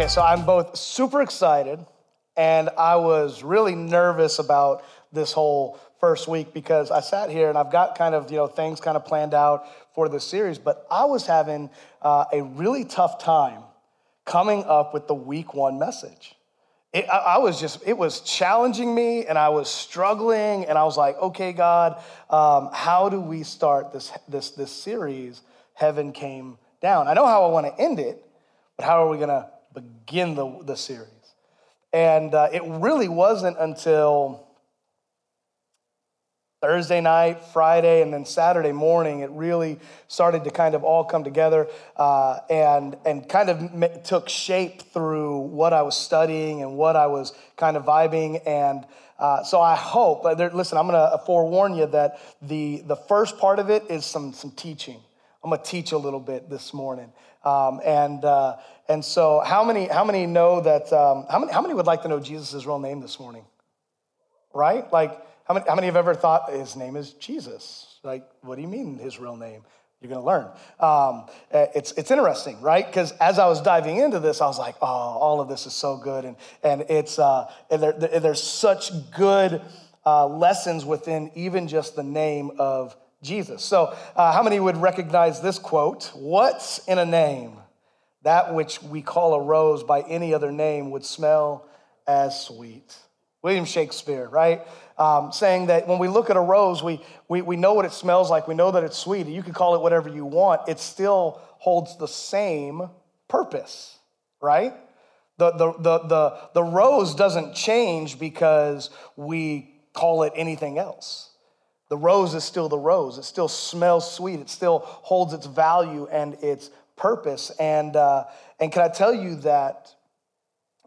Okay, so I'm both super excited and I was really nervous about this whole first week because I sat here and I've got kind of, you know, things kind of planned out for this series, but I was having uh, a really tough time coming up with the week one message. It, I, was just, it was challenging me and I was struggling and I was like, okay, God, um, how do we start this, this, this series, Heaven Came Down? I know how I want to end it, but how are we going to begin the, the series. And uh, it really wasn't until Thursday night, Friday, and then Saturday morning, it really started to kind of all come together uh, and, and kind of took shape through what I was studying and what I was kind of vibing. And uh, so I hope, listen, I'm going to forewarn you that the, the first part of it is some, some teaching. I'm going to teach a little bit this morning. Um, and, uh, and so, how many, how many know that? Um, how, many, how many would like to know Jesus' real name this morning? Right? Like, how many, how many have ever thought his name is Jesus? Like, what do you mean his real name? You're going to learn. Um, eh, it's, it's interesting, right? Because as I was diving into this, I was like, oh, all of this is so good. And, and, it's, uh, and there, there's such good uh, lessons within even just the name of Jesus. So, uh, how many would recognize this quote? What's in a name? That which we call a rose by any other name would smell as sweet. William Shakespeare, right? Um, saying that when we look at a rose, we, we, we know what it smells like, we know that it's sweet. You can call it whatever you want, it still holds the same purpose, right? The, the, the, the, the rose doesn't change because we call it anything else. The rose is still the rose. It still smells sweet. It still holds its value and its purpose. And, uh, and can I tell you that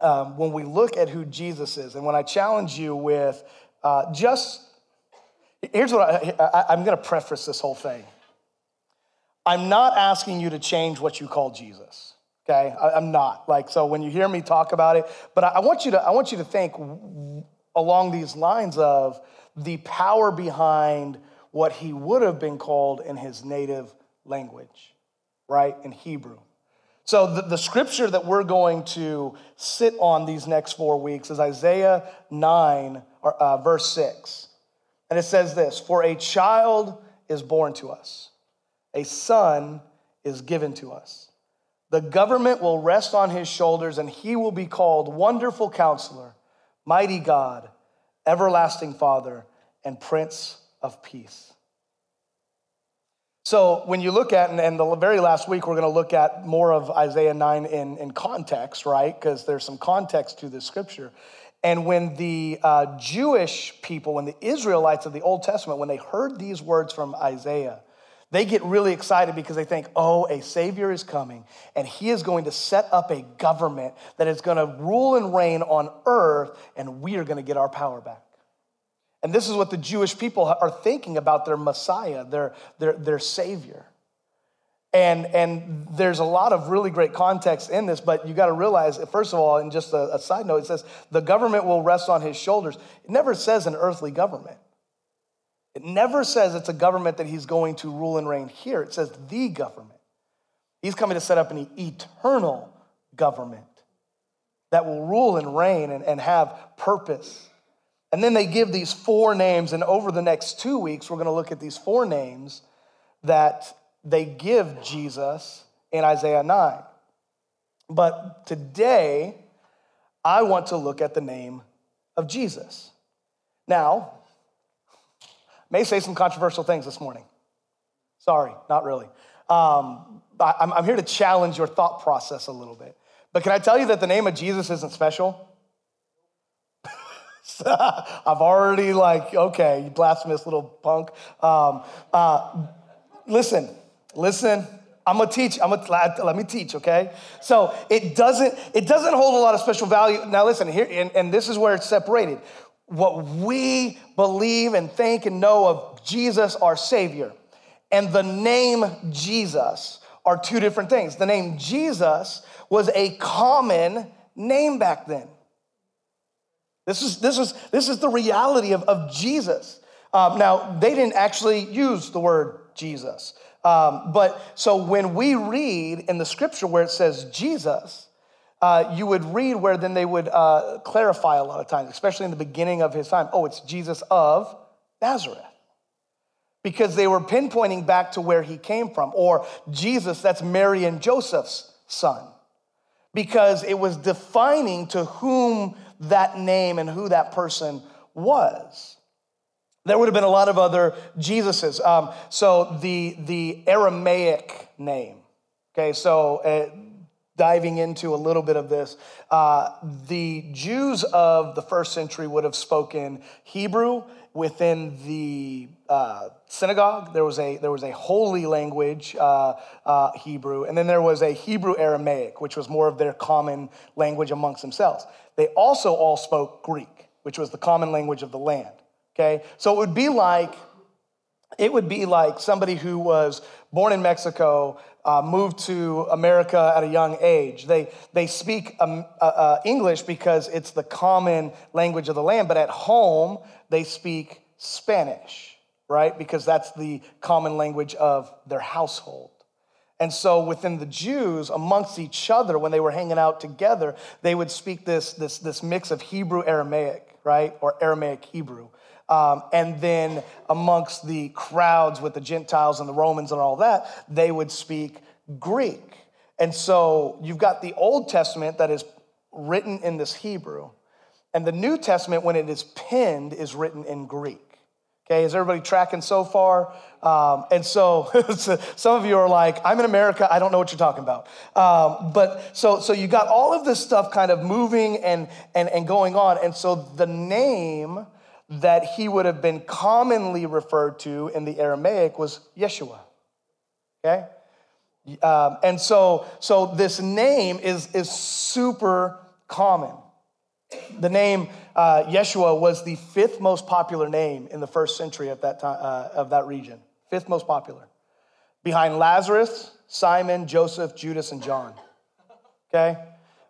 um, when we look at who Jesus is, and when I challenge you with uh, just, here's what I, I, I'm going to preface this whole thing. I'm not asking you to change what you call Jesus. Okay, I, am not like so. When you hear me talk about it, but I, I want you to I want you to think along these lines of the power behind what he would have been called in his native language, right? In Hebrew. So, the, the, scripture that we're going to sit on these next four weeks is Isaiah 9, uh, verse 6. And it says this For a child is born to us, a son is given to us. The government will rest on his shoulders, and he will be called Wonderful Counselor, Mighty God everlasting Father, and Prince of Peace. So, when you look at, and, the very last week, we're going to look at more of Isaiah 9 in, in context, right? Because there's some context to this scripture. And when the uh, Jewish people, when the Israelites of the Old Testament, when they heard these words from Isaiah, they get really excited because they think, oh, a Savior is coming, and He is going to set up a government that is going to rule and reign on earth, and we are going to get our power back. And this is what the Jewish people are thinking about their Messiah, their, their, their Savior. And, and there's a lot of really great context in this, but you got to realize, first of all, and just a, a side note, it says the government will rest on his shoulders. It never says an earthly government. It never says it's a government that he's going to rule and reign here. It says the government. He's coming to set up an eternal government that will rule and reign and, and have purpose. And then they give these four names, and over the next two weeks, we're going to look at these four names that they give Jesus in Isaiah 9. But today, I want to look at the name of Jesus. Now, May say some controversial things this morning. Sorry, not really. Um, I, I'm here to challenge your thought process a little bit. But can I tell you that the name of Jesus isn't special? I've already like, okay, you blasphemous little punk. Um, uh, listen, listen. I'm gonna teach. I'm gonna let me teach. Okay. So it doesn't it doesn't hold a lot of special value. Now listen here, and, and this is where it's separated what we believe and think and know of Jesus, our Savior, and the name Jesus are two different things. The name Jesus was a common name back then. This is, this is, this is the reality of, of Jesus. Um, now, they didn't actually use the word Jesus. Um, but so when we read in the scripture where it says Jesus, uh, you would read where then they would uh, clarify a lot of times, especially in the beginning of his time. Oh, it's Jesus of Nazareth. Because they were pinpointing back to where he came from. Or Jesus, that's Mary and Joseph's son. Because it was defining to whom that name and who that person was. There would have been a lot of other Jesuses. Um, so the, the Aramaic name, okay, so uh, diving into a little bit of this, uh, the Jews of the first century would have spoken Hebrew within the uh, synagogue. There was a there was a holy language, uh, uh, Hebrew, and then there was a Hebrew Aramaic, which was more of their common language amongst themselves. They also all spoke Greek, which was the common language of the land. Okay, so it would be like it would be like somebody who was born in Mexico, uh, moved to America at a young age. They, they speak um, uh, uh, English because it's the common language of the land, but at home, they speak Spanish, right? Because that's the common language of their household. And so within the Jews, amongst each other, when they were hanging out together, they would speak this, this, this mix of Hebrew Aramaic, right? Or Aramaic Hebrew. Um, and then amongst the crowds with the Gentiles and the Romans and all that, they would speak Greek. And so you've got the Old Testament that is written in this Hebrew, and the New Testament, when it is penned, is written in Greek. Okay, is everybody tracking so far? Um, and so, some of you are like, I'm in America, I don't know what you're talking about. Um, but so, so you got all of this stuff kind of moving and, and, and going on. And so the name that he would have been commonly referred to in the Aramaic was Yeshua. Okay? Um, and so, so this name is, is super common. The name uh, Yeshua was the fifth most popular name in the first century of that, time, uh, of that region. Fifth most popular. Behind Lazarus, Simon, Joseph, Judas, and John. Okay?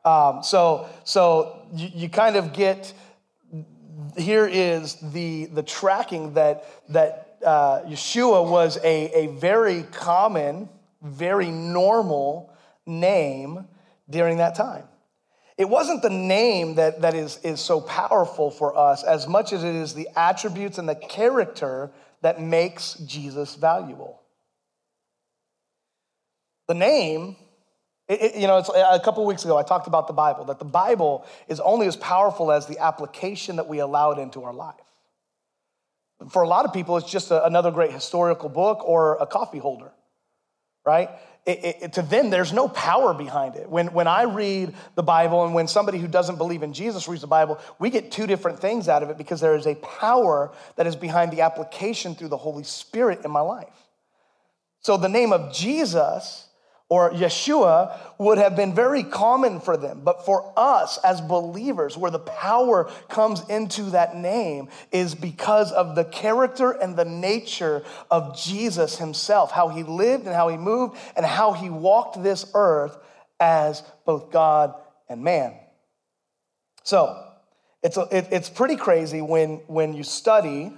Um, so so you, you kind of get here is the, the tracking that, that uh, Yeshua was a, a very common, very normal name during that time. It wasn't the name that, that is, is so powerful for us as much as it is the attributes and the character that makes Jesus valuable. The name it, it, you know, it's, a couple weeks ago, I talked about the Bible, that the Bible is only as powerful as the application that we allow it into our life. For a lot of people, it's just a, another great historical book or a coffee holder, right? It, to them, there's no power behind it. When, when I read the Bible and when somebody who doesn't believe in Jesus reads the Bible, we get two different things out of it because there is a power that is behind the application through the Holy Spirit in my life. So the name of Jesus or Yeshua would have been very common for them. But for us as believers, where the power comes into that name is because of the character and the nature of Jesus himself, how he lived and how he moved and how he walked this earth as both God and man. So, it's, a, it, it's pretty crazy when, when you study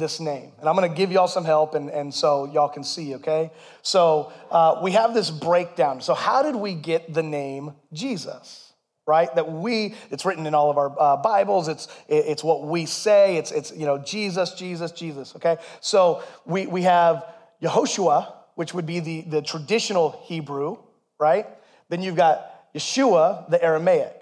this name. And I'm going to give y'all some help, and, and so y'all can see, okay? So uh, we have this breakdown. So, how did we get the name Jesus? Right? That we, it's written in all of our uh, Bibles, it's, it's what we say, it's, it's, you know, Jesus, Jesus, Jesus, okay? So we, we have Yehoshua, which would be the, the traditional Hebrew, right? Then you've got Yeshua, the Aramaic.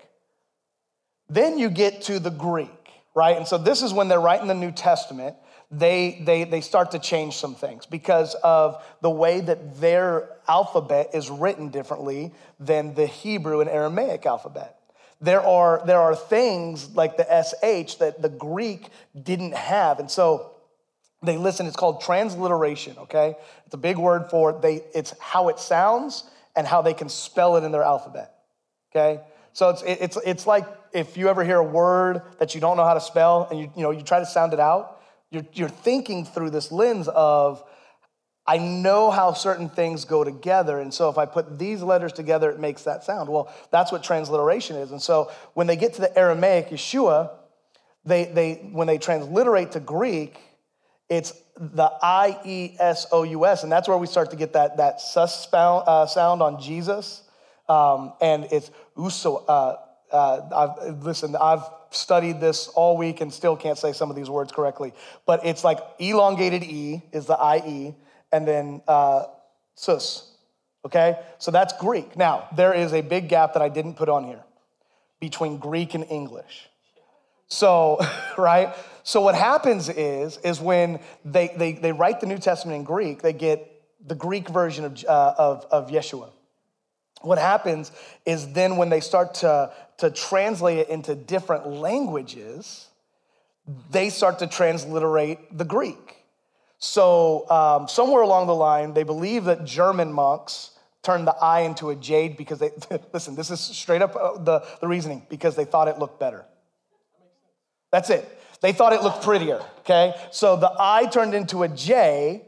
Then you get to the Greek, right? And so this is when they're writing the New Testament they, they, they start to change some things because of the way that their alphabet is written differently than the Hebrew and Aramaic alphabet. There are, there are things like the SH that the Greek didn't have. And so they listen, it's called transliteration, okay? It's a big word for it. They, it's how it sounds and how they can spell it in their alphabet, okay? So it's, it's, it's like if you ever hear a word that you don't know how to spell and you, you, know, you try to sound it out, you're, you're thinking through this lens of, I know how certain things go together. And so if I put these letters together, it makes that sound. Well, that's what transliteration is. And so when they get to the Aramaic, Yeshua, they, they, when they transliterate to Greek, it's the I E S O U S. And that's where we start to get that, that sus uh, sound on Jesus. um, and it's uso. Uh, uh, I've, listen, I've studied this all week and still can't say some of these words correctly, but it's like elongated E is the IE, and then uh, sus. Okay? So that's Greek. Now, there is a big gap that I didn't put on here between Greek and English. So, right? So what happens is, is when they, they, they write the New Testament in Greek, they get the Greek version of, uh, of, of Yeshua. What happens is then when they start to, to translate it into different languages, they start to transliterate the Greek. So, um, somewhere along the line, they believe that German monks turned the I into a jade because they, listen, this is straight up uh, the, the reasoning, because they thought it looked better. That's it. They thought it looked prettier, okay? So the I turned into a J,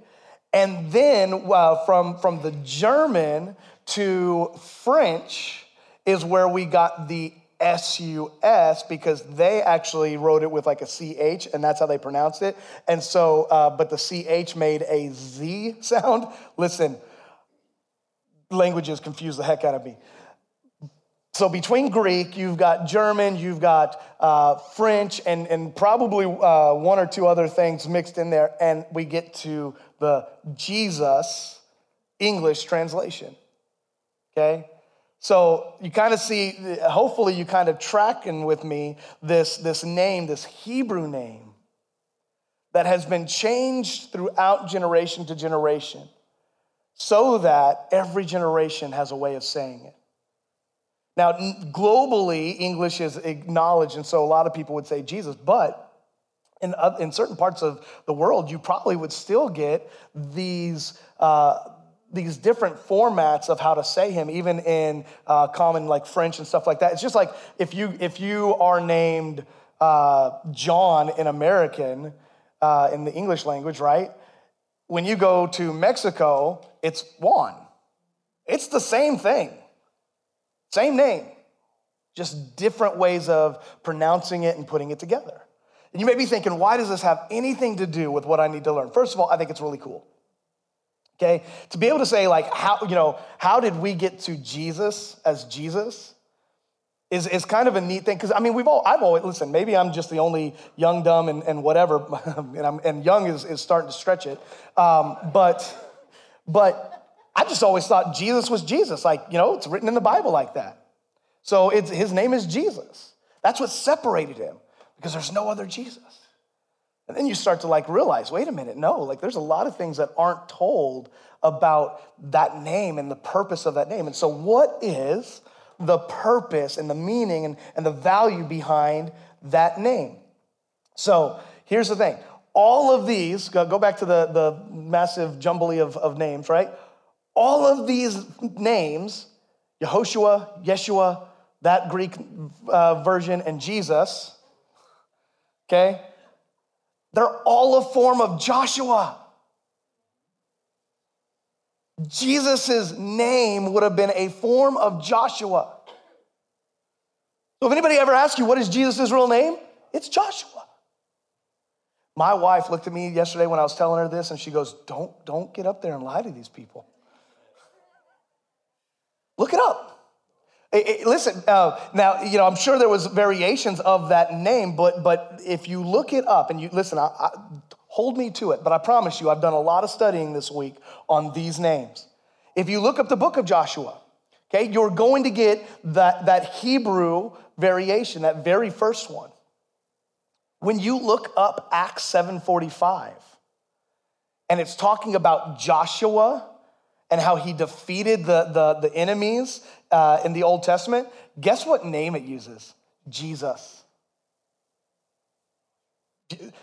and then uh, from, from the German to French is where we got the S-U-S because they actually wrote it with like a C-H and that's how they pronounced it. And so, uh, but the C-H made a Z sound. Listen, languages confuse the heck out of me. So between Greek, you've got German, you've got uh, French, and, and probably uh, one or two other things mixed in there, and we get to the Jesus English translation. Okay? So you kind of see, hopefully you kind of tracking with me this, this name, this Hebrew name that has been changed throughout generation to generation so that every generation has a way of saying it. Now, globally, English is acknowledged, and so a lot of people would say Jesus, but in, in certain parts of the world, you probably would still get these, uh, these different formats of how to say him, even in uh, common like French and stuff like that. It's just like if you, if you are named uh, John in American, uh, in the English language, right? When you go to Mexico, it's Juan. It's the same thing. Same name, just different ways of pronouncing it and putting it together. And you may be thinking, why does this have anything to do with what I need to learn? First of all, I think it's really cool. Okay? To be able to say, like, how, you know, how did we get to Jesus as Jesus? Is, is kind of a neat thing because I mean we've all I've always listen maybe I'm just the only young dumb and, and whatever and, I'm, and young is, is starting to stretch it um, but but I just always thought Jesus was Jesus. Like, you know, it's written in the Bible like that. So it's, his name is Jesus. That's what separated him because there's no other Jesus. And then you start to like realize, wait a minute, no, like there's a lot of things that aren't told about that name and the purpose of that name. And so, what is the purpose and the meaning and, and the value behind that name? So, here's the thing all of these, go back to the, the massive jumbly of, of names, right? all of these names, Yehoshua, Yeshua, that Greek uh, version, and Jesus, okay, they're all a form of Joshua. Jesus' name would have been a form of Joshua. So if anybody ever asks you, what is Jesus' real name? It's Joshua. My wife looked at me yesterday when I was telling her this, and she goes, Don't, don't get up there and lie to these people. Look it up. It, it, listen, uh, now, you know, I'm sure there was variations of that name, but, but if you look it up and you listen, I, I, hold me to it, but I promise you, I've done a lot of studying this week on these names. If you look up the book of Joshua, okay, you're going to get that, that Hebrew variation, that very first one. When you look up Acts 7:45, and it's talking about Joshua and how he defeated the, the, the enemies uh, in the Old Testament, guess what name it uses? Jesus.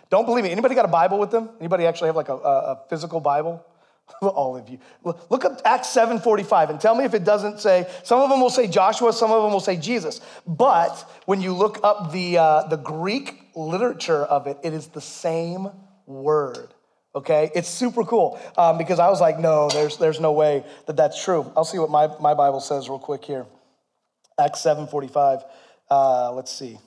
Don't believe me. Anybody got a Bible with them? Anybody actually have like a, a physical Bible? All of you. Look up Acts 7:45 and tell me if it doesn't say, some of them will say Joshua, some of them will say Jesus. But when you look up the, uh, the Greek literature of it, it is the same word okay? It's super cool um, because I was like, no, there's, there's no way that that's true. I'll see what my, my Bible says real quick here. Acts 7.45, uh, let's see.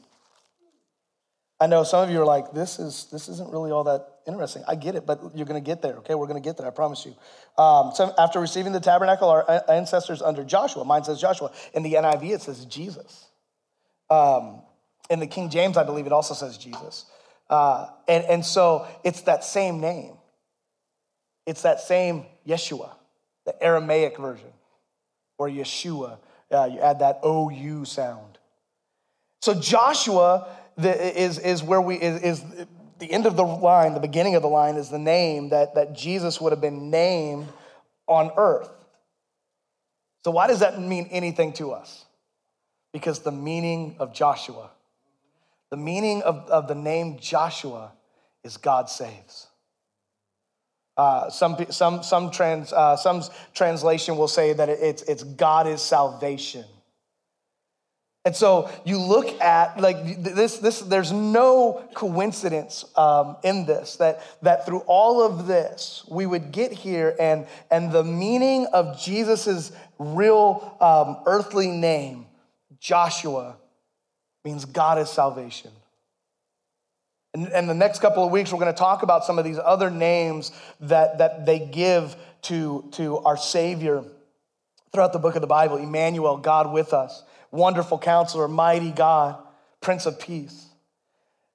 I know some of you are like, this, is, this isn't really all that interesting. I get it, but you're going to get there, okay? We're going to get there, I promise you. Um, so after receiving the tabernacle, our ancestors under Joshua, mine says Joshua. In the NIV, it says Jesus. Um, in the King James, I believe it also says Jesus. Uh, and, and so it's that same name. It's that same Yeshua, the Aramaic version, or Yeshua. Uh, you add that OU sound. So Joshua is, is where we, is, is the end of the line, the beginning of the line is the name that, that Jesus would have been named on earth. So, why does that mean anything to us? Because the meaning of Joshua, the meaning of, of the name Joshua is God saves. Uh, some, some, some, trans, uh, some translation will say that it's, it's God is salvation. And so you look at like this, this there's no coincidence um, in this that, that through all of this, we would get here and, and the meaning of Jesus's real um, earthly name, Joshua, means God is salvation. And, and the next couple of weeks, we're going to talk about some of these other names that, that they give to, to our Savior throughout the book of the Bible Emmanuel, God with us. Wonderful counselor, mighty God, Prince of Peace.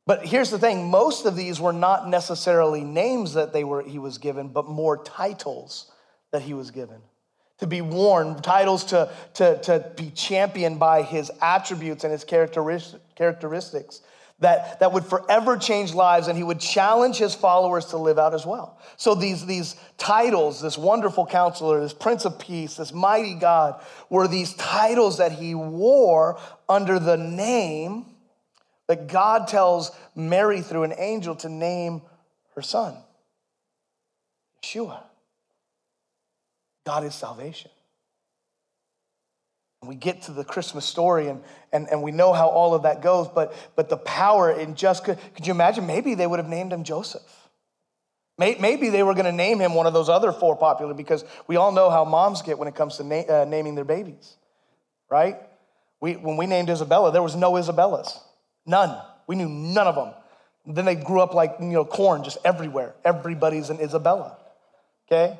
But here's the thing most of these were not necessarily names that they were, he was given, but more titles that he was given. To be worn, titles to, to, to be championed by his attributes and his characteristics that, that would forever change lives, and he would challenge his followers to live out as well. So these, these titles, this wonderful counselor, this Prince of Peace, this mighty God, were these titles that he wore under the name that God tells Mary through an angel to name her son. Yeshua. God is salvation we get to the Christmas story and, and, and we know how all of that goes, but, but the power in just, could, could you imagine? Maybe they would have named him Joseph. Maybe they were going to name him one of those other four popular because we all know how moms get when it comes to na- uh, naming their babies, right? We, when we named Isabella, there was no Isabellas, none. We knew none of them. Then they grew up like you know corn just everywhere. Everybody's an Isabella. Okay,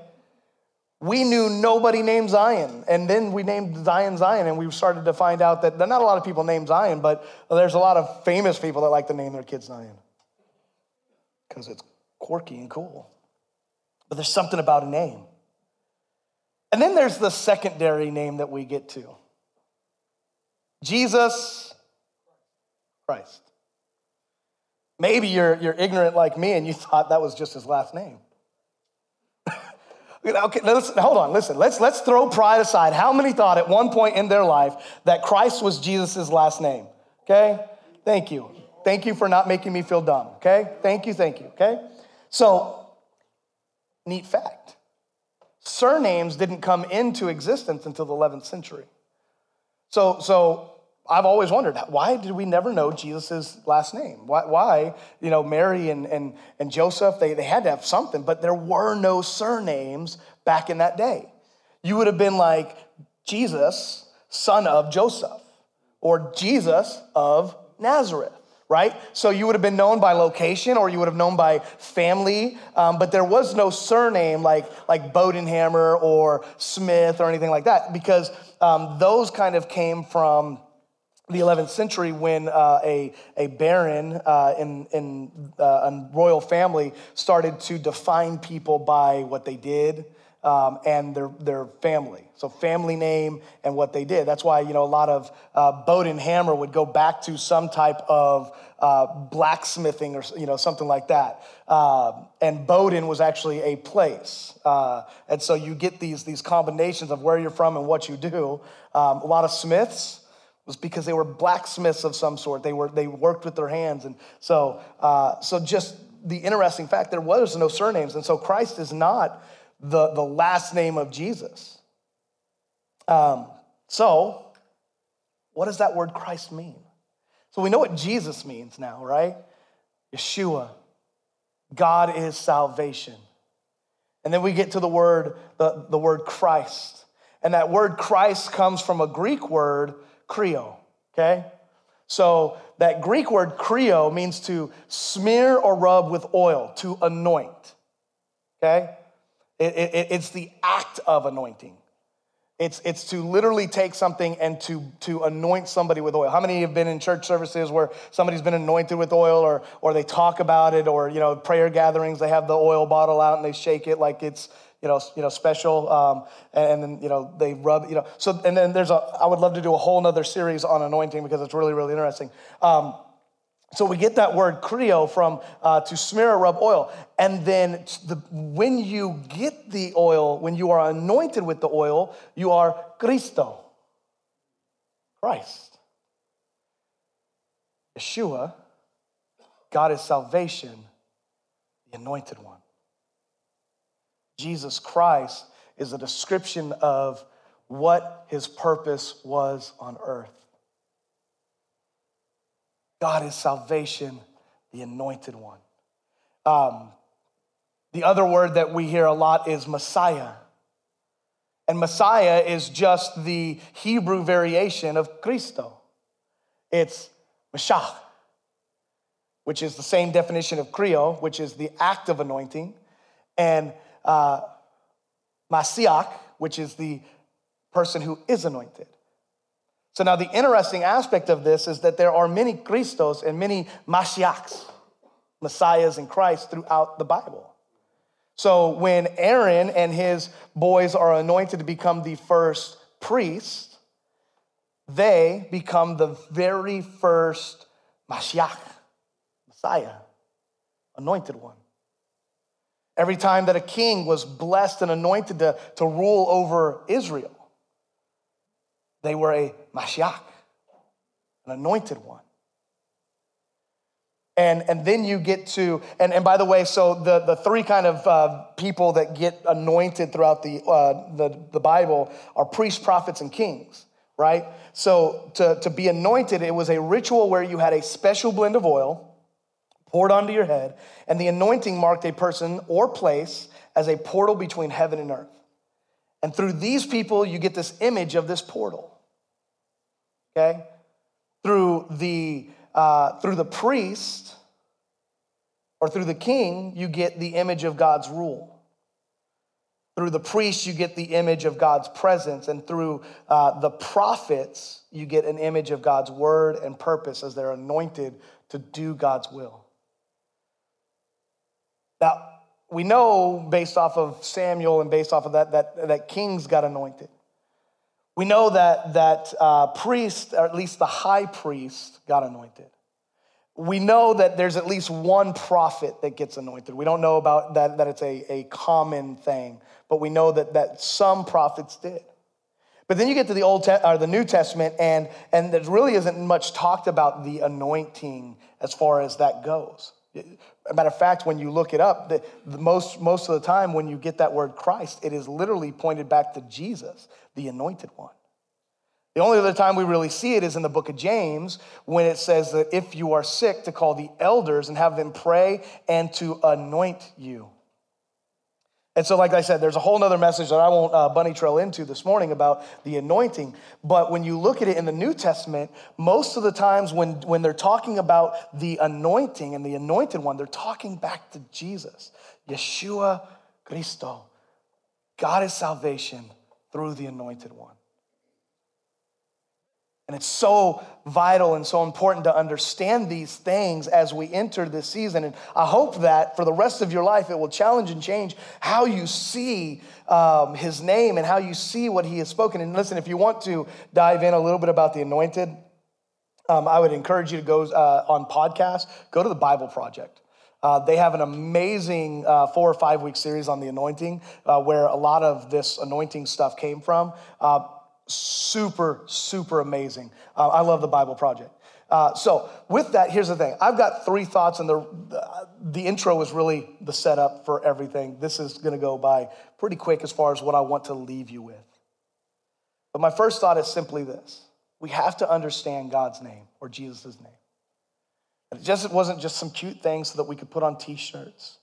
we knew nobody named Zion. And then we named Zion Zion, and we started to find out that not a lot of people named Zion, but there's a lot of famous people that like to name their kids Zion because it's quirky and cool. But there's something about a name. And then there's the secondary name that we get to Jesus Christ. Maybe you're, you're ignorant like me and you thought that was just his last name. Okay, hold on, listen. Let's, let's throw pride aside. How many thought at one point in their life that Christ was Jesus' last name? Okay? Thank you. Thank you for not making me feel dumb. Okay? Thank you, thank you. Okay? So, neat fact surnames didn't come into existence until the 11th century. So, so I've always wondered why did we never know Jesus' last name? Why, why, you know, Mary and, and, and Joseph, they, they had to have something, but there were no surnames back in that day. You would have been like Jesus, son of Joseph, or Jesus of Nazareth, right? So you would have been known by location or you would have known by family, um, but there was no surname like, like Bodenhamer or Smith or anything like that because um, those kind of came from the 11th century when uh, a, a baron uh, in, in uh, a royal family started to define people by what they did um, and their, their family. So family name and what they did. That's why, you know, a lot of uh, Bodenhamer would go back to some type of uh, blacksmithing or, you know, something like that. Uh, and Bowden was actually a place. Uh, and so you get these, these combinations of where you're from and what you do. Um, a lot of smiths, was because they were blacksmiths of some sort. They were they worked with their hands, and so uh, so just the interesting fact there was no surnames, and so Christ is not the the last name of Jesus. Um, so, what does that word Christ mean? So we know what Jesus means now, right? Yeshua. God is salvation. And then we get to the word, the, the word Christ. And that word Christ comes from a Greek word Chrio, okay? So that Greek word chrio means to smear or rub with oil, to anoint. Okay? It, it, it's the act of anointing. It's, it's to literally take something and to, to anoint somebody with oil. How many have been in church services where somebody's been anointed with oil or, or they talk about it or, you know, prayer gatherings, they have the oil bottle out and they shake it like it's, you know, you know, special. Um, and, then, you know, they rub, you know. So, and then there's a, I would love to do a whole nother series on anointing because it's really, really interesting. Um, so we get that word chrio from uh, to smear or rub oil. And then the, when you get the oil, when you are anointed with the oil, you are Christo, Christ. Yeshua, God is salvation, the anointed one. Jesus Christ is a description of what his purpose was on earth. God is salvation, the anointed one. Um, the other word that we hear a lot is Messiah. And Messiah is just the Hebrew variation of Christo. It's Mashah, which is the same definition of Chrio, which is the act of anointing, and uh, Mashiach, which is the person who is anointed. So now the interesting aspect of this is that there are many Christos and many Mashiachs, Messiahs and Christ throughout the Bible. So when Aaron and his boys are anointed to become the first priest, they become the very first Mashiach, Messiah, anointed one. Every time that a king was blessed and anointed to, to rule over Israel, they were a Mashiach, an anointed one. And, and then you get to, and, and by the way, so the, the three kind of uh, people that get anointed throughout the, uh, the, the Bible are priests, prophets, and kings, right? So to, to be anointed, it was a ritual where you had a special blend of oil poured onto your head, and the anointing marked a person or place as a portal between heaven and earth. And through these people, you get this image of this portal okay? Through the, uh, through the priest or through the king, you get the image of God's rule. Through the priest, you get the image of God's presence. And through uh, the prophets, you get an image of God's word and purpose as they're anointed to do God's will. Now, we know based off of Samuel and based off of that, that, that kings got anointed. We know that that uh, priest, or at least the high priest, got anointed. We know that there's at least one prophet that gets anointed. We don't know about that, that it's a, a common thing, but we know that, that some prophets did. But then you get to the Old Te- or the New Testament, and, and there really isn't much talked about the anointing as far as that goes. Matter of fact, when you look it up, the, the, most, most of the time when you get that word Christ, it is literally pointed back to Jesus, the anointed one. The only other time we really see it is in the book of James when it says that if you are sick, to call the elders and have them pray and to anoint you. And so, like I said, there's a whole other message that I won't uh, bunny trail into this morning about the anointing. But when you look at it in the New Testament, most of the times when, when they're talking about the anointing and the anointed one, they're talking back to Jesus, Yeshua Christo. God is salvation through the anointed one. And it's so vital and so important to understand these things as we enter this season. And I hope that for the rest of your life, it will challenge and change how you see um, his name and how you see what he has spoken. And listen, if you want to dive in a little bit about the anointed, um, I would encourage you to go uh, on podcast, go to the Bible Project. Uh, they have an amazing uh, four or five week series on the anointing uh, where a lot of this anointing stuff came from. Super, super amazing. Uh, I love the Bible Project. Uh, so, with that, here's the thing. I've got three thoughts, and the, the, the intro is really the setup for everything. This is going to go by pretty quick as far as what I want to leave you with. But my first thought is simply this we have to understand God's name or Jesus' name. It just it wasn't just some cute things so that we could put on t shirts,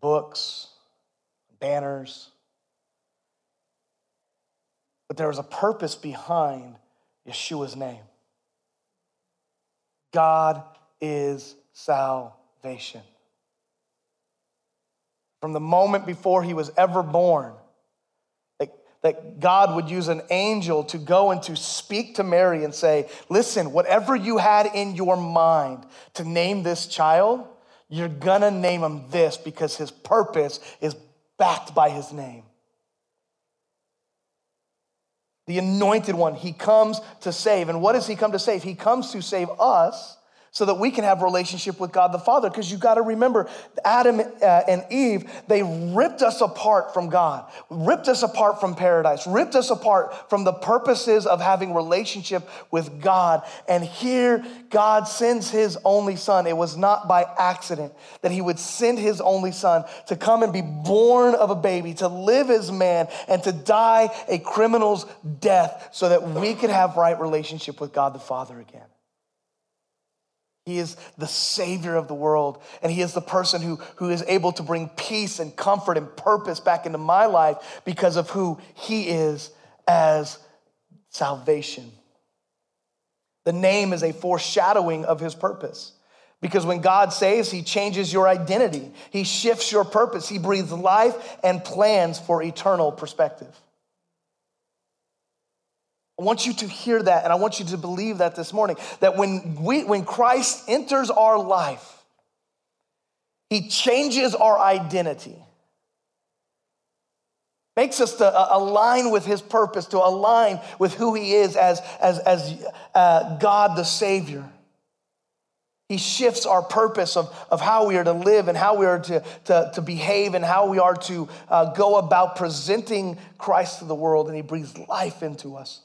books, banners, but there was a purpose behind Yeshua's name. God is salvation. From the moment before he was ever born, that God would use an angel to go and to speak to Mary and say, Listen, whatever you had in your mind to name this child, you're gonna name him this because his purpose is backed by his name. The anointed one, he comes to save. And what does he come to save? He comes to save us so that we can have relationship with God the Father. Because you got to remember, Adam uh, and Eve, they ripped us apart from God, ripped us apart from paradise, ripped us apart from the purposes of having relationship with God. And here, God sends His only Son. It was not by accident that He would send His only Son to come and be born of a baby, to live as man, and to die a criminal's death, so that we could have right relationship with God the Father again. He is the Savior of the world, and He is the person who, who is able to bring peace and comfort and purpose back into my life because of who He is as salvation. The name is a foreshadowing of His purpose. Because when God saves, He changes your identity. He shifts your purpose. He breathes life and plans for eternal perspective. I want you to hear that and I want you to believe that this morning that when we when Christ enters our life he changes our identity makes us to uh, align with his purpose to align with who he is as as as uh, God the savior he shifts our purpose of, of how we are to live and how we are to, to, to behave and how we are to uh, go about presenting Christ to the world, and He breathes life into us.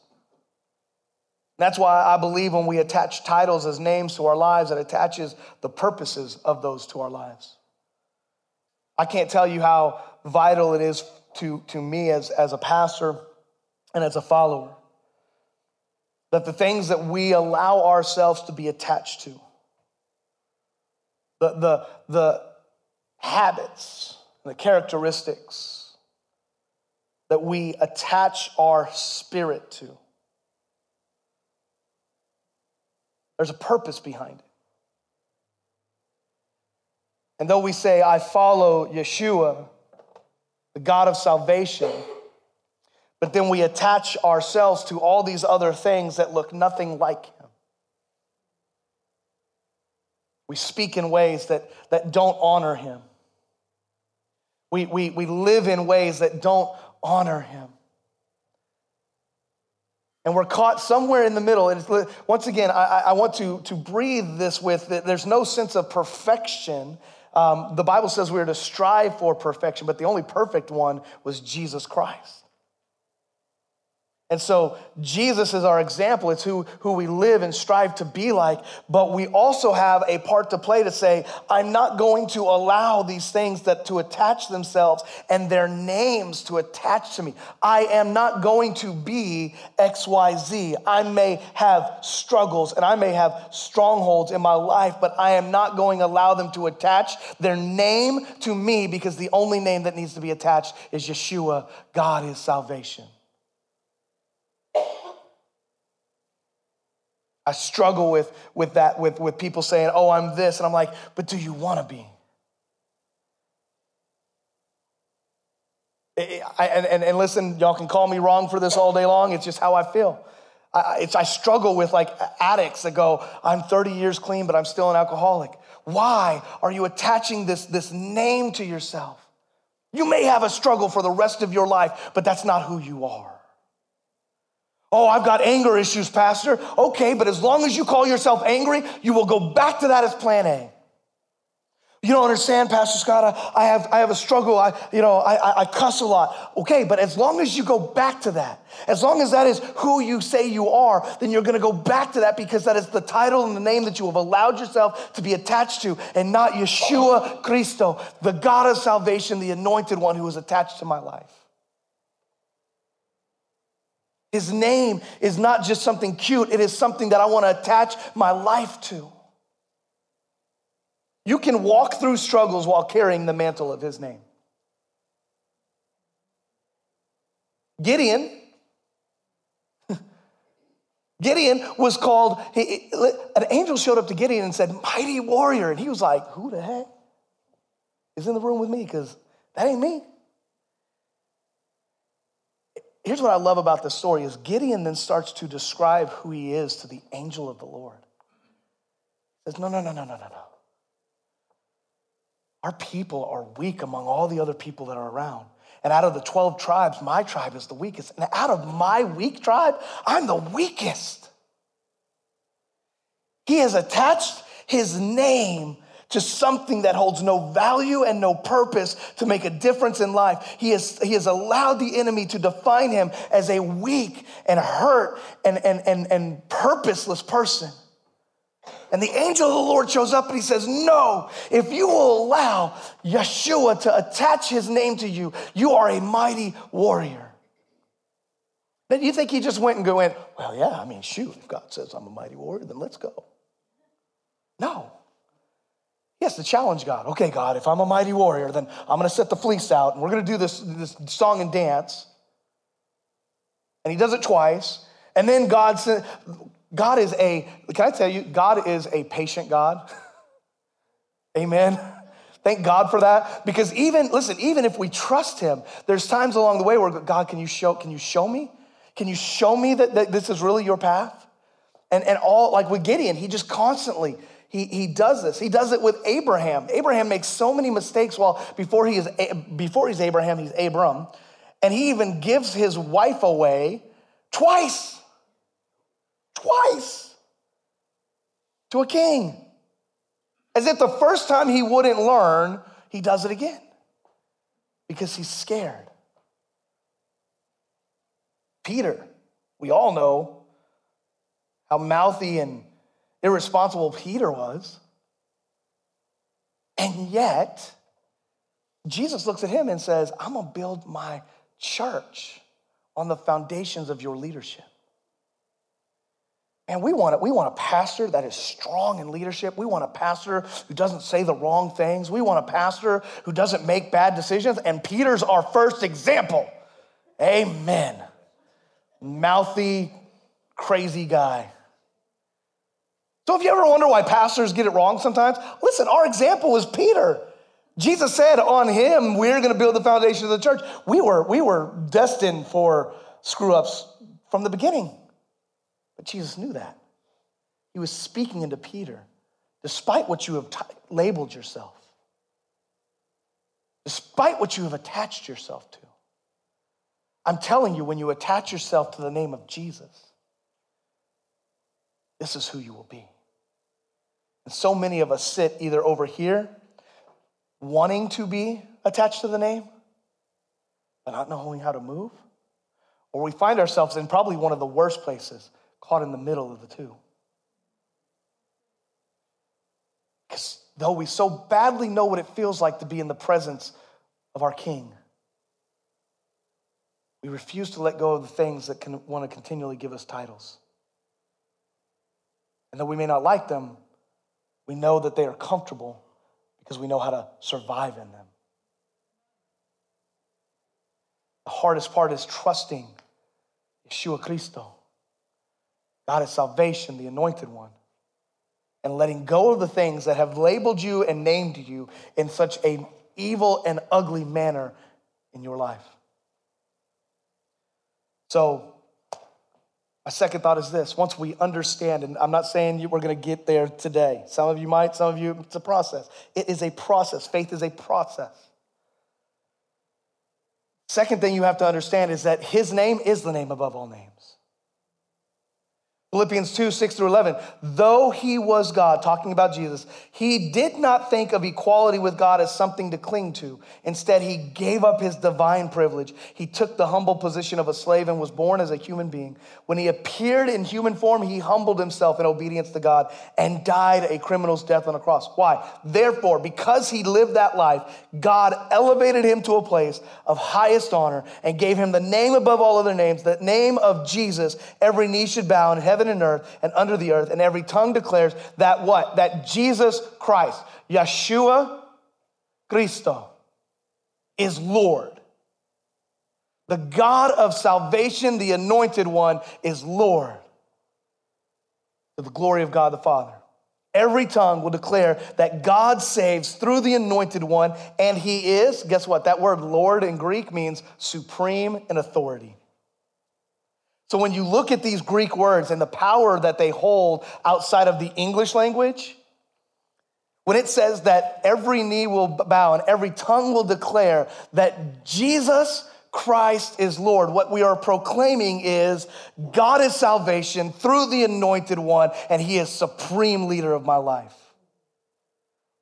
That's why I believe when we attach titles as names to our lives, it attaches the purposes of those to our lives. I can't tell you how vital it is to, to me as, as a pastor and as a follower that the things that we allow ourselves to be attached to, the, the, the habits, the characteristics that we attach our spirit to, There's a purpose behind it. And though we say, I follow Yeshua, the God of salvation, but then we attach ourselves to all these other things that look nothing like Him. We speak in ways that, that don't honor Him. We, we, we live in ways that don't honor Him and we're caught somewhere in the middle. And once again, I, I, want to, to breathe this with that there's no sense of perfection. Um, the Bible says we are to strive for perfection, but the only perfect one was Jesus Christ. And so Jesus is our example. It's who, who we live and strive to be like. But we also have a part to play to say, I'm not going to allow these things that to attach themselves and their names to attach to me. I am not going to be XYZ. I may have struggles and I may have strongholds in my life, but I am not going to allow them to attach their name to me because the only name that needs to be attached is Yeshua. God is salvation. I struggle with, with that, with, with people saying, oh, I'm this. And I'm like, but do you want to be? I, and, and, listen, y'all can call me wrong for this all day long. It's just how I feel. I, I struggle with like addicts that go, I'm 30 years clean, but I'm still an alcoholic. Why are you attaching this, this name to yourself? You may have a struggle for the rest of your life, but that's not who you are. Oh, I've got anger issues, Pastor. Okay, but as long as you call yourself angry, you will go back to that as plan A. You don't understand, Pastor Scott. I, I have, I have a struggle. I, you know, I, I cuss a lot. Okay, but as long as you go back to that, as long as that is who you say you are, then you're going to go back to that because that is the title and the name that you have allowed yourself to be attached to, and not Yeshua Christo, the God of salvation, the anointed one who is attached to my life. His name is not just something cute, it is something that I want to attach my life to. You can walk through struggles while carrying the mantle of his name. Gideon, Gideon was called, he, an angel showed up to Gideon and said, Mighty warrior. And he was like, Who the heck is in the room with me? Because that ain't me. Here's what I love about this story is Gideon then starts to describe who he is to the angel of the Lord. He says, No, no, no, no, no, no, no. Our people are weak among all the other people that are around. And out of the 12 tribes, my tribe is the weakest. And out of my weak tribe, I'm the weakest. He has attached his name to something that holds no value and no purpose to make a difference in life. He has, he has allowed the enemy to define him as a weak and hurt and, and, and, and purposeless person. And the angel of the Lord shows up and he says, No, if you will allow Yeshua to attach his name to you, you are a mighty warrior. Then you think he just went and go in, Well, yeah, I mean, shoot, if God says I'm a mighty warrior, then let's go. No. He has to challenge God. Okay, God, if I'm a mighty warrior, then I'm going to set the fleece out and we're going to do this, this song and dance. And he does it twice. And then God said, God is a, can I tell you, God is a patient God. Amen. Thank God for that. Because even, listen, even if we trust him, there's times along the way where God, can you show, can you show me? Can you show me that, that this is really your path? And, and all, like with Gideon, he just constantly, he, he does this. He does it with Abraham. Abraham makes so many mistakes while before he is before he's Abraham, he's Abram. And he even gives his wife away twice twice to a king. As if the first time he wouldn't learn, he does it again because he's scared. Peter, we all know how mouthy and irresponsible Peter was. And yet, Jesus looks at him and says, I'm gonna build my church on the foundations of your leadership. And we want, it. we want a pastor that is strong in leadership. We want a pastor who doesn't say the wrong things. We want a pastor who doesn't make bad decisions. And Peter's our first example. Amen. Mouthy, crazy guy. So if you ever wonder why pastors get it wrong sometimes, listen, our example was Peter. Jesus said on him, we're going to build the foundation of the church. We were, we were destined for screw ups from the beginning. But Jesus knew that. He was speaking into Peter, despite what you have t- labeled yourself, despite what you have attached yourself to. I'm telling you, when you attach yourself to the name of Jesus, this is who you will be. And so many of us sit either over here, wanting to be attached to the name, but not knowing how to move, or we find ourselves in probably one of the worst places caught in the middle of the two. Because though we so badly know what it feels like to be in the presence of our King, we refuse to let go of the things that can want to continually give us titles. And though we may not like them, we know that they are comfortable because we know how to survive in them. The hardest part is trusting Yeshua Christo God is salvation, the anointed one, and letting go of the things that have labeled you and named you in such an evil and ugly manner in your life. So, my second thought is this once we understand, and I'm not saying we're going to get there today. Some of you might, some of you, it's a process. It is a process. Faith is a process. Second thing you have to understand is that his name is the name above all names. Philippians 2, 6 through 11. Though he was God, talking about Jesus, he did not think of equality with God as something to cling to. Instead, he gave up his divine privilege. He took the humble position of a slave and was born as a human being. When he appeared in human form, he humbled himself in obedience to God and died a criminal's death on a cross. Why? Therefore, because he lived that life, God elevated him to a place of highest honor and gave him the name above all other names, the name of Jesus. Every knee should bow in heaven heaven and earth and under the earth, and every tongue declares that what? That Jesus Christ, Yeshua Christo, is Lord. The God of salvation, the anointed one, is Lord. to the glory of God the Father. Every tongue will declare that God saves through the anointed one, and he is, guess what? That word Lord in Greek means supreme in authority. So when you look at these Greek words and the power that they hold outside of the English language, when it says that every knee will bow and every tongue will declare that Jesus Christ is Lord, what we are proclaiming is God is salvation through the anointed one, and he is supreme leader of my life.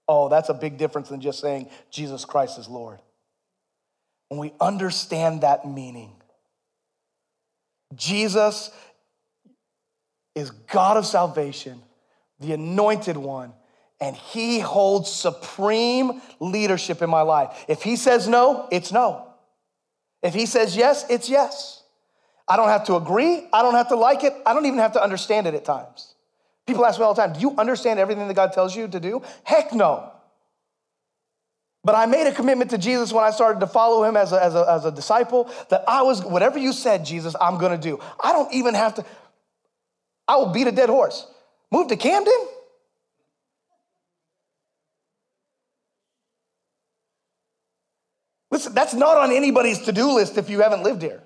Oh, that's a big difference than just saying Jesus Christ is Lord. When we understand that meaning, Jesus is God of salvation, the anointed one, and he holds supreme leadership in my life. If he says no, it's no. If he says yes, it's yes. I don't have to agree. I don't have to like it. I don't even have to understand it at times. People ask me all the time, Do you understand everything that God tells you to do? Heck no. But I made a commitment to Jesus when I started to follow him as a, as a, as a disciple that I was, whatever you said, Jesus, I'm gonna do. I don't even have to, I will beat a dead horse. Move to Camden? Listen, that's not on anybody's to do list if you haven't lived here.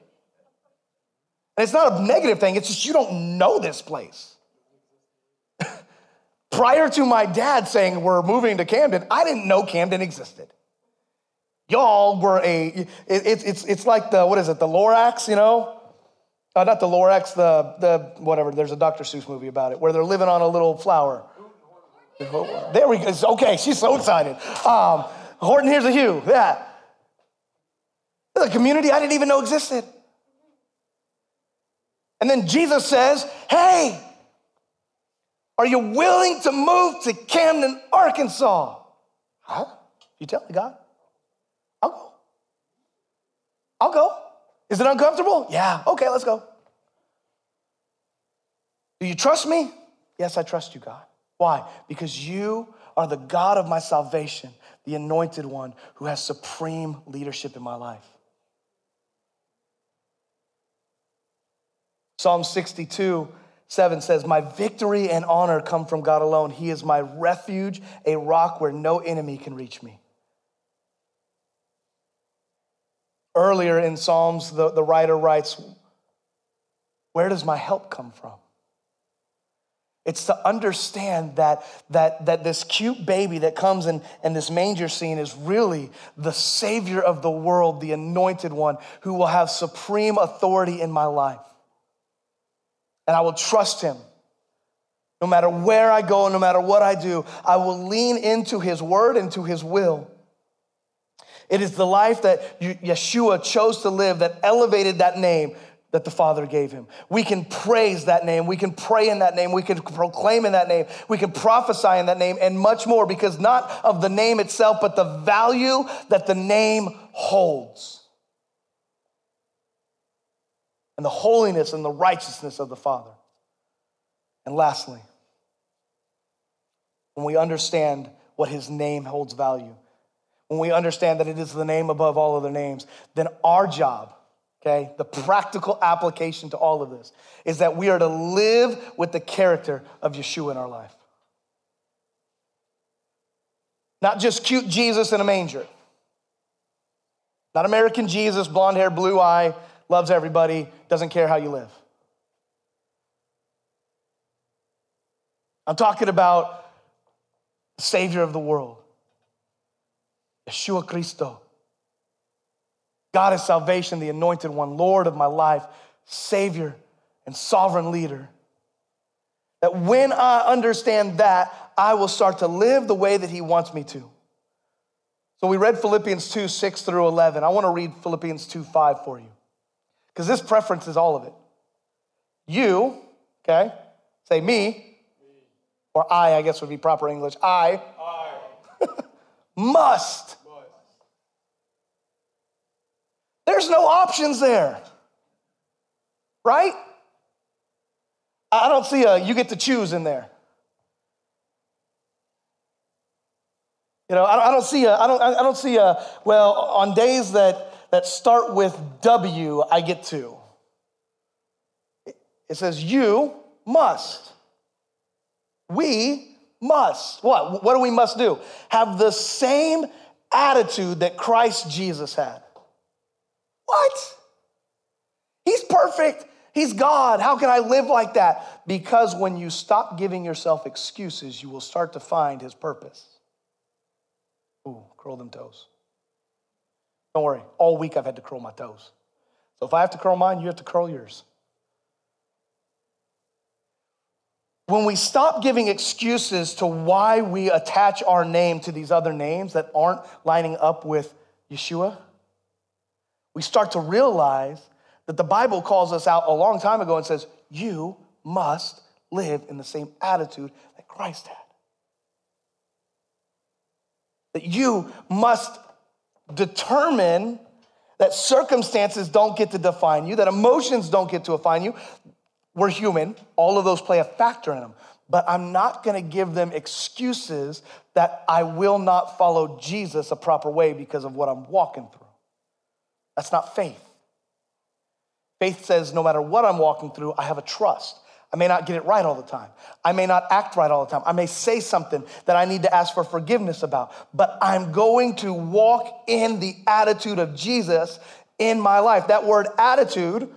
And it's not a negative thing, it's just you don't know this place. Prior to my dad saying we're moving to Camden, I didn't know Camden existed. Y'all were a, it, it, it's, it's like the, what is it, the Lorax, you know? Uh, not the Lorax, the, the, whatever, there's a Dr. Seuss movie about it, where they're living on a little flower. There we go. Okay, she's so excited. Um, Horton, Hears a Who. Yeah. The community I didn't even know existed. And then Jesus says, Hey, are you willing to move to Camden, Arkansas? Huh? You tell me, God. I'll go. I'll go. Is it uncomfortable? Yeah. Okay, let's go. Do you trust me? Yes, I trust you, God. Why? Because you are the God of my salvation, the anointed one who has supreme leadership in my life. Psalm 62 7 says, My victory and honor come from God alone. He is my refuge, a rock where no enemy can reach me. Earlier in Psalms, the, the writer writes, Where does my help come from? It's to understand that, that, that this cute baby that comes in, in this manger scene is really the Savior of the world, the anointed one who will have supreme authority in my life. And I will trust him. No matter where I go, no matter what I do, I will lean into his word and to his will. It is the life that Yeshua chose to live that elevated that name that the Father gave him. We can praise that name. We can pray in that name. We can proclaim in that name. We can prophesy in that name and much more because not of the name itself, but the value that the name holds. And the holiness and the righteousness of the Father. And lastly, when we understand what his name holds value, when we understand that it is the name above all other names, then our job, okay, the practical application to all of this is that we are to live with the character of Yeshua in our life. Not just cute Jesus in a manger. Not American Jesus, blonde hair, blue eye, loves everybody, doesn't care how you live. I'm talking about Savior of the world. Yeshua Christo. God is salvation, the anointed one, Lord of my life, Savior and sovereign leader. That when I understand that, I will start to live the way that He wants me to. So we read Philippians 2 6 through 11. I want to read Philippians 2 5 for you. Because this preference is all of it. You, okay, say me, or I, I guess would be proper English. I, I. must There's no options there, right? I don't see a you get to choose in there. You know, I don't see a, I don't, I don't see a, well, on days that, that start with W, I get to. It says, you must. we must, what? What do we must do? Have the same attitude that Christ Jesus had. What? He's perfect. He's God. How can I live like that? Because when you stop giving yourself excuses, you will start to find his purpose. Ooh, curl them toes. Don't worry, all week I've had to curl my toes. So if I have to curl mine, you have to curl yours. When we stop giving excuses to why we attach our name to these other names that aren't lining up with Yeshua, we start to realize that the Bible calls us out a long time ago and says, You must live in the same attitude that Christ had. That you must determine that circumstances don't get to define you, that emotions don't get to define you. We're human, all of those play a factor in them. But I'm not gonna give them excuses that I will not follow Jesus a proper way because of what I'm walking through. That's not faith. Faith says no matter what I'm walking through, I have a trust. I may not get it right all the time. I may not act right all the time. I may say something that I need to ask for forgiveness about, but I'm going to walk in the attitude of Jesus in my life. That word attitude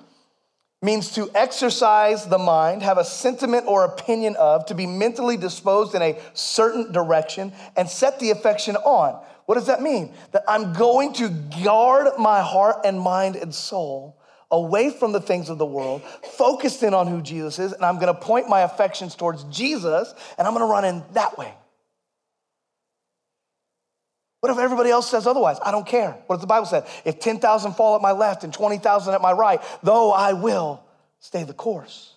means to exercise the mind, have a sentiment or opinion of, to be mentally disposed in a certain direction, and set the affection on. What does that mean? That I'm going to guard my heart and mind and soul away from the things of the world, focused in on who Jesus is, and I'm gonna point my affections towards Jesus, and I'm gonna run in that way. What if everybody else says otherwise? I don't care. What if the Bible say? If 10,000 fall at my left and 20,000 at my right, though I will stay the course.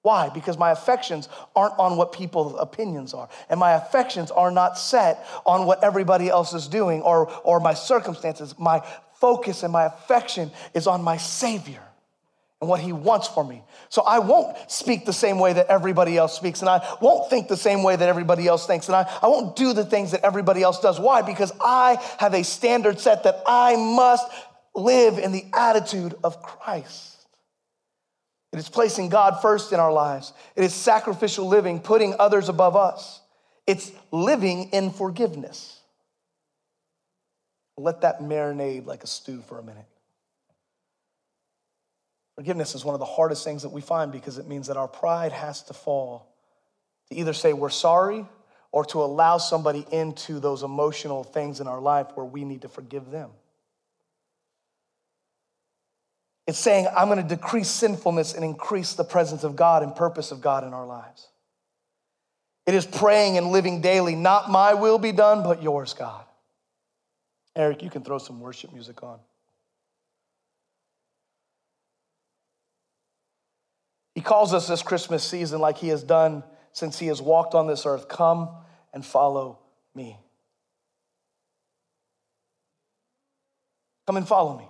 Why? Because my affections aren't on what people's opinions are. And my affections are not set on what everybody else is doing or, or my circumstances. My focus and my affection is on my Savior and what he wants for me. So I won't speak the same way that everybody else speaks, and I won't think the same way that everybody else thinks, and I, I won't do the things that everybody else does. Why? Because I have a standard set that I must live in the attitude of Christ. It is placing God first in our lives. It is sacrificial living, putting others above us. It's living in forgiveness. Let that marinade like a stew for a minute. Forgiveness is one of the hardest things that we find because it means that our pride has to fall to either say we're sorry or to allow somebody into those emotional things in our life where we need to forgive them. It's saying, I'm going to decrease sinfulness and increase the presence of God and purpose of God in our lives. It is praying and living daily, not my will be done, but yours, God. Eric, you can throw some worship music on. He calls us this Christmas season like he has done since he has walked on this earth come and follow me. Come and follow me.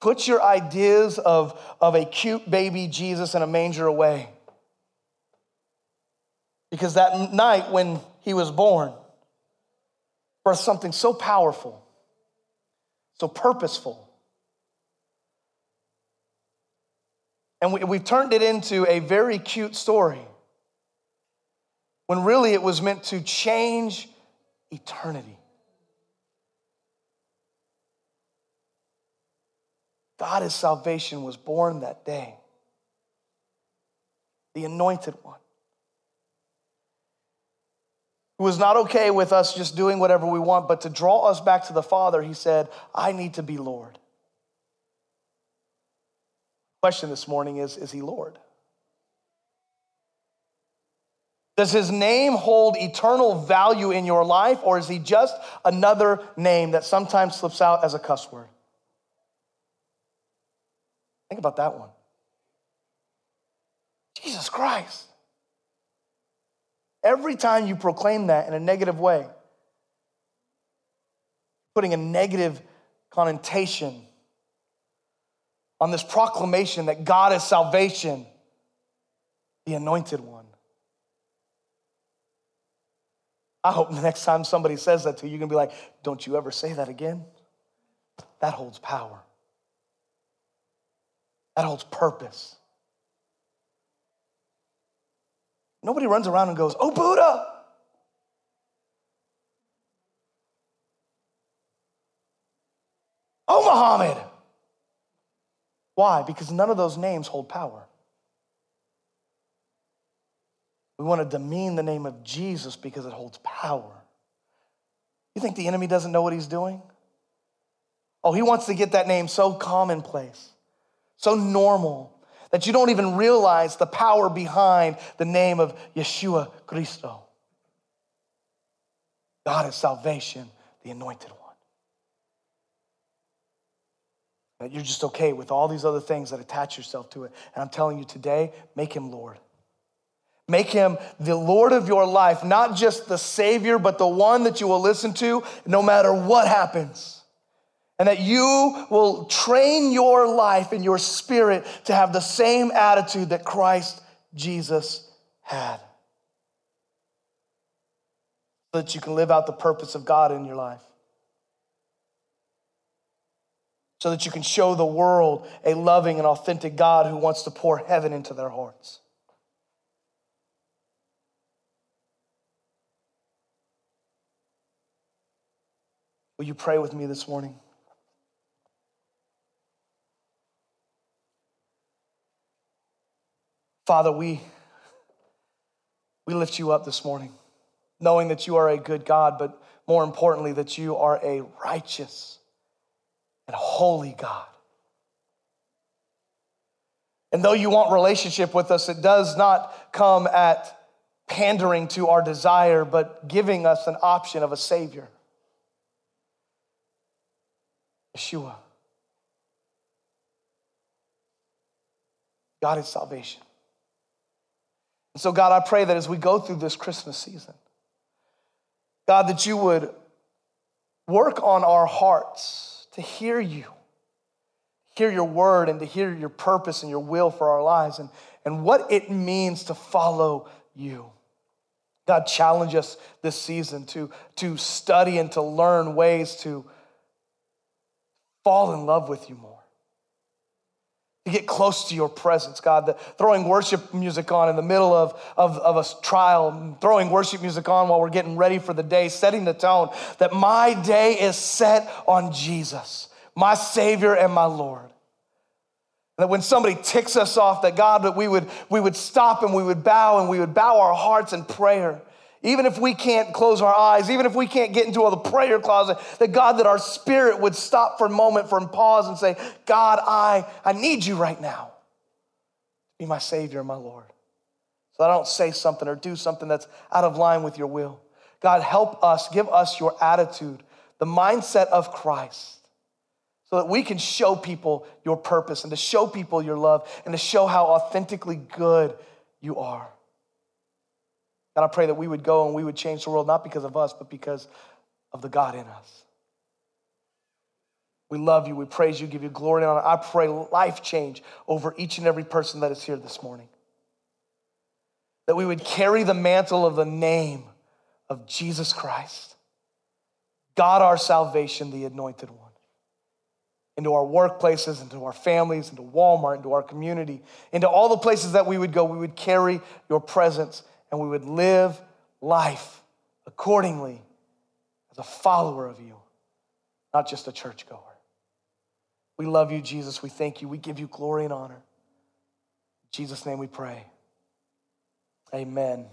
Put your ideas of, of a cute baby Jesus in a manger away. Because that night when he was born, for something so powerful, so purposeful, And we, we've turned it into a very cute story when really it was meant to change eternity. God, His salvation, was born that day. The anointed one. Who was not okay with us just doing whatever we want, but to draw us back to the Father, He said, I need to be Lord. Question this morning is Is he Lord? Does his name hold eternal value in your life, or is he just another name that sometimes slips out as a cuss word? Think about that one. Jesus Christ. Every time you proclaim that in a negative way, putting a negative connotation on this proclamation that God is salvation, the anointed one. I hope the next time somebody says that to you, you're gonna be like, don't you ever say that again? That holds power, that holds purpose. Nobody runs around and goes, Oh, Buddha. Oh, Muhammad. Why? Because none of those names hold power. We want to demean the name of Jesus because it holds power. You think the enemy doesn't know what he's doing? Oh, he wants to get that name so commonplace, so normal, that you don't even realize the power behind the name of Yeshua Christo. God is salvation, the anointed one. That you're just okay with all these other things that attach yourself to it. And I'm telling you today, make him Lord. Make him the Lord of your life, not just the Savior, but the one that you will listen to no matter what happens. And that you will train your life and your spirit to have the same attitude that Christ Jesus had. So that you can live out the purpose of God in your life. so that you can show the world a loving and authentic God who wants to pour heaven into their hearts. Will you pray with me this morning? Father, we, we lift you up this morning, knowing that you are a good God, but more importantly, that you are a righteous and holy God. And though you want relationship with us, it does not come at pandering to our desire, but giving us an option of a Savior. Yeshua. God is salvation. And so, God, I pray that as we go through this Christmas season, God, that you would work on our hearts to hear you, hear your word, and to hear your purpose and your will for our lives and, and what it means to follow you. God, challenge us this season to, to study and to learn ways to fall in love with you more to get close to your presence, God. The, throwing worship music on in the middle of, of, of a trial, throwing worship music on while we're getting ready for the day, setting the tone that my day is set on Jesus, my Savior and my Lord. That when somebody ticks us off, that God, that we would, we would stop and we would bow and we would bow our hearts in prayer even if we can't close our eyes, even if we can't get into all the prayer closet, that God, that our spirit would stop for a moment, a pause and say, God, I, I need you right now. Be my Savior and my Lord. So I don't say something or do something that's out of line with your will. God, help us, give us your attitude, the mindset of Christ, so that we can show people your purpose and to show people your love and to show how authentically good you are. God, I pray that we would go and we would change the world, not because of us, but because of the God in us. We love you. We praise you, give you glory and honor. I pray life change over each and every person that is here this morning. That we would carry the mantle of the name of Jesus Christ, God our salvation, the anointed one, into our workplaces, into our families, into Walmart, into our community, into all the places that we would go. We would carry your presence and we would live life accordingly as a follower of you, not just a churchgoer. We love you, Jesus. We thank you. We give you glory and honor. In Jesus' name we pray. Amen.